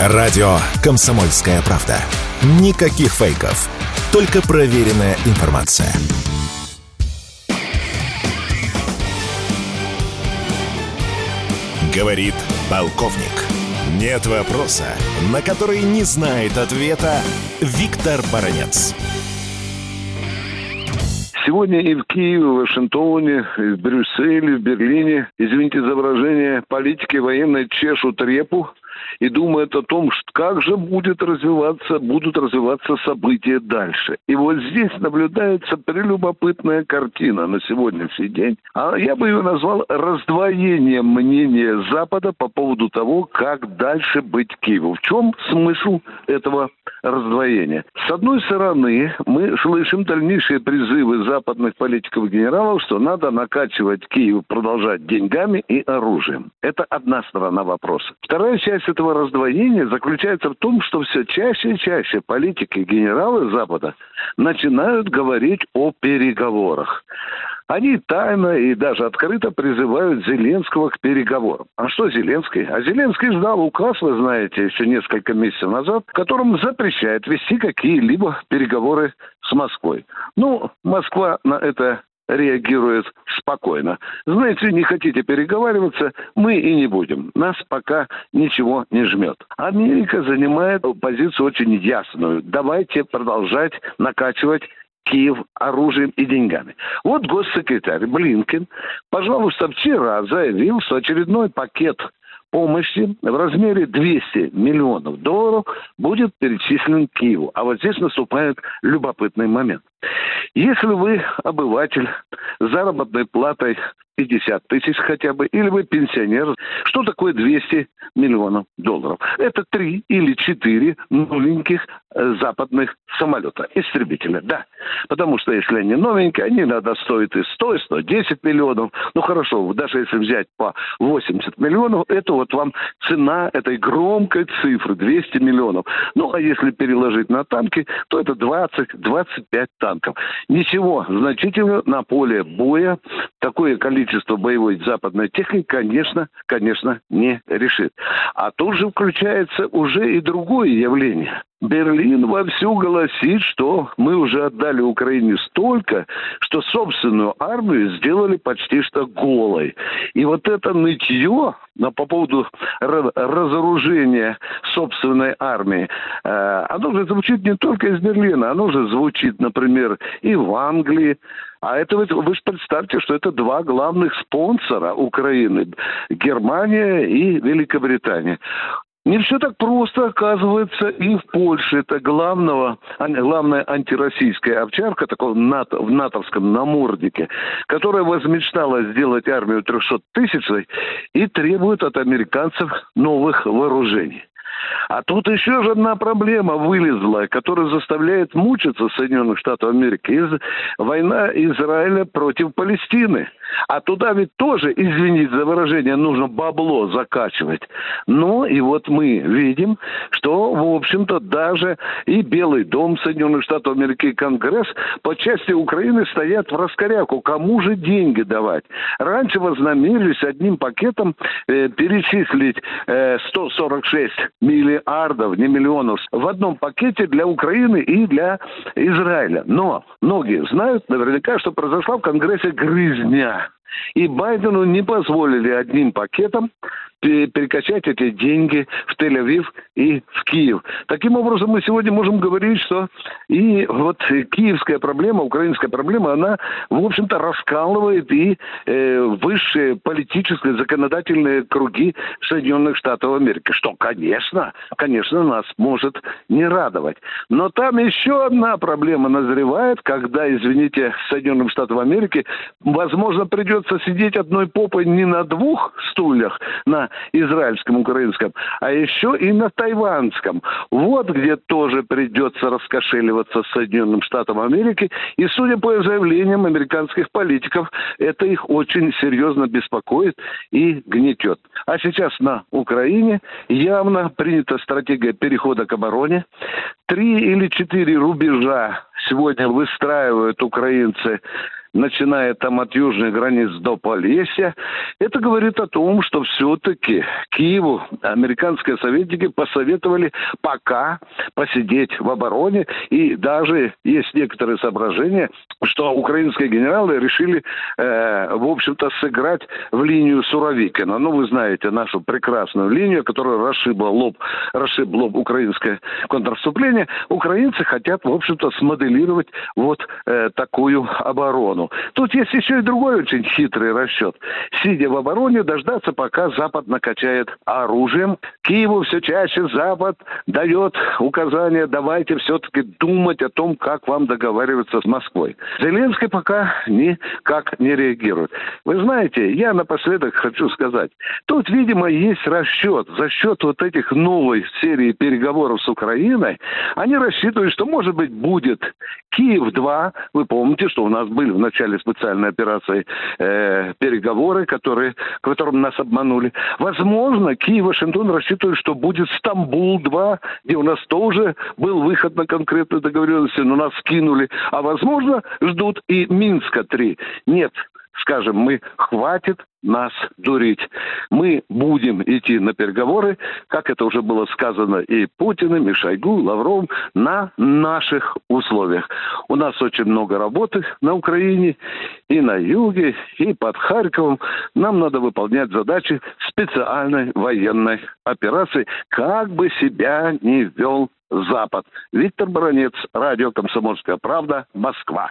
Радио «Комсомольская правда». Никаких фейков. Только проверенная информация. Говорит полковник. Нет вопроса, на который не знает ответа Виктор Баранец. Сегодня и в Киеве, в Вашингтоне, и в Брюсселе, в Берлине, извините за выражение, политики военной чешут репу и думают о том, как же будет развиваться, будут развиваться события дальше. И вот здесь наблюдается прелюбопытная картина на сегодняшний день. А я бы ее назвал раздвоением мнения Запада по поводу того, как дальше быть Киеву. В чем смысл этого раздвоения? С одной стороны, мы слышим дальнейшие призывы западных политиков и генералов, что надо накачивать Киев, продолжать деньгами и оружием. Это одна сторона вопроса. Вторая часть этого раздвоения заключается в том, что все чаще и чаще политики и генералы Запада начинают говорить о переговорах. Они тайно и даже открыто призывают Зеленского к переговорам. А что Зеленский? А Зеленский ждал указ, вы знаете, еще несколько месяцев назад, которым запрещает вести какие-либо переговоры с Москвой. Ну, Москва на это реагирует спокойно. Знаете, не хотите переговариваться, мы и не будем. Нас пока ничего не жмет. Америка занимает позицию очень ясную. Давайте продолжать накачивать Киев оружием и деньгами. Вот госсекретарь Блинкен, пожалуйста, вчера заявил, что очередной пакет помощи в размере 200 миллионов долларов будет перечислен Киеву. А вот здесь наступает любопытный момент. Если вы обыватель с заработной платой 50 тысяч хотя бы, или вы пенсионер, что такое 200 миллионов долларов? Это три или четыре новеньких э, западных самолета, истребителя, да. Потому что если они новенькие, они иногда стоят и 100, и 110 миллионов. Ну хорошо, даже если взять по 80 миллионов, это вот вам цена этой громкой цифры, 200 миллионов. Ну а если переложить на танки, то это 20-25 танков. Ничего значительного на поле боя такое количество боевой западной техники, конечно, конечно, не решит. А тут же включается уже и другое явление. Берлин вовсю голосит, что мы уже отдали Украине столько, что собственную армию сделали почти что голой. И вот это нытье по поводу разоружения собственной армии, э, оно же звучит не только из Берлина, оно же звучит, например, и в Англии, а это вы, вы же представьте, что это два главных спонсора Украины – Германия и Великобритания. Не все так просто, оказывается, и в Польше. Это главного, главная антироссийская овчарка такого НАТО, в натовском наморднике, которая возмечтала сделать армию 300 тысячной и требует от американцев новых вооружений. А тут еще же одна проблема вылезла, которая заставляет мучиться Соединенных Штатов Америки. Из, война Израиля против Палестины. А туда ведь тоже, извините за выражение, нужно бабло закачивать. Ну и вот мы видим, что, в общем-то, даже и Белый дом Соединенных Штатов Америки и Конгресс по части Украины стоят в раскоряку. Кому же деньги давать? Раньше вознамерились одним пакетом э, перечислить э, 146 миллиардов, не миллионов, в одном пакете для Украины и для Израиля. Но многие знают наверняка, что произошла в Конгрессе грызня. И Байдену не позволили одним пакетом перекачать эти деньги в Тель-Авив и в Киев. Таким образом, мы сегодня можем говорить, что и вот киевская проблема, украинская проблема, она, в общем-то, раскалывает и э, высшие политические, законодательные круги Соединенных Штатов Америки, что, конечно, конечно, нас может не радовать. Но там еще одна проблема назревает, когда, извините, Соединенным Штатам Америки, возможно, придется сидеть одной попой не на двух стульях, на израильском, украинском, а еще и на тайванском. Вот где тоже придется раскошеливаться Соединенным Штатам Америки. И, судя по заявлениям американских политиков, это их очень серьезно беспокоит и гнетет. А сейчас на Украине явно принята стратегия перехода к обороне. Три или четыре рубежа сегодня выстраивают украинцы начиная там от южных границ до Полесья, это говорит о том, что все-таки Киеву американские советники посоветовали пока посидеть в обороне, и даже есть некоторые соображения, что украинские генералы решили, э, в общем-то, сыграть в линию Суровикина. Ну, вы знаете нашу прекрасную линию, которая расшибла лоб, расшиб лоб украинское контрнаступление. Украинцы хотят, в общем-то, смоделировать вот э, такую оборону. Тут есть еще и другой очень хитрый расчет. Сидя в обороне, дождаться, пока Запад накачает оружием. Киеву все чаще Запад дает указания, давайте все-таки думать о том, как вам договариваться с Москвой. Зеленский пока никак не реагирует. Вы знаете, я напоследок хочу сказать, тут, видимо, есть расчет. За счет вот этих новой серии переговоров с Украиной, они рассчитывают, что, может быть, будет Киев-2. Вы помните, что у нас были в начале специальной операции э, переговоры, которые, которым нас обманули. Возможно, Киев и Вашингтон рассчитывают, что будет Стамбул-2, где у нас тоже был выход на конкретные договоренности, но нас скинули. А возможно, ждут и Минска-3. Нет, скажем, мы хватит нас дурить. Мы будем идти на переговоры, как это уже было сказано и Путиным, и Шойгу, Лавровым, на наших условиях. У нас очень много работы на Украине, и на юге, и под Харьковом. Нам надо выполнять задачи специальной военной операции, как бы себя не вел Запад. Виктор Баранец, радио «Комсомольская правда», Москва.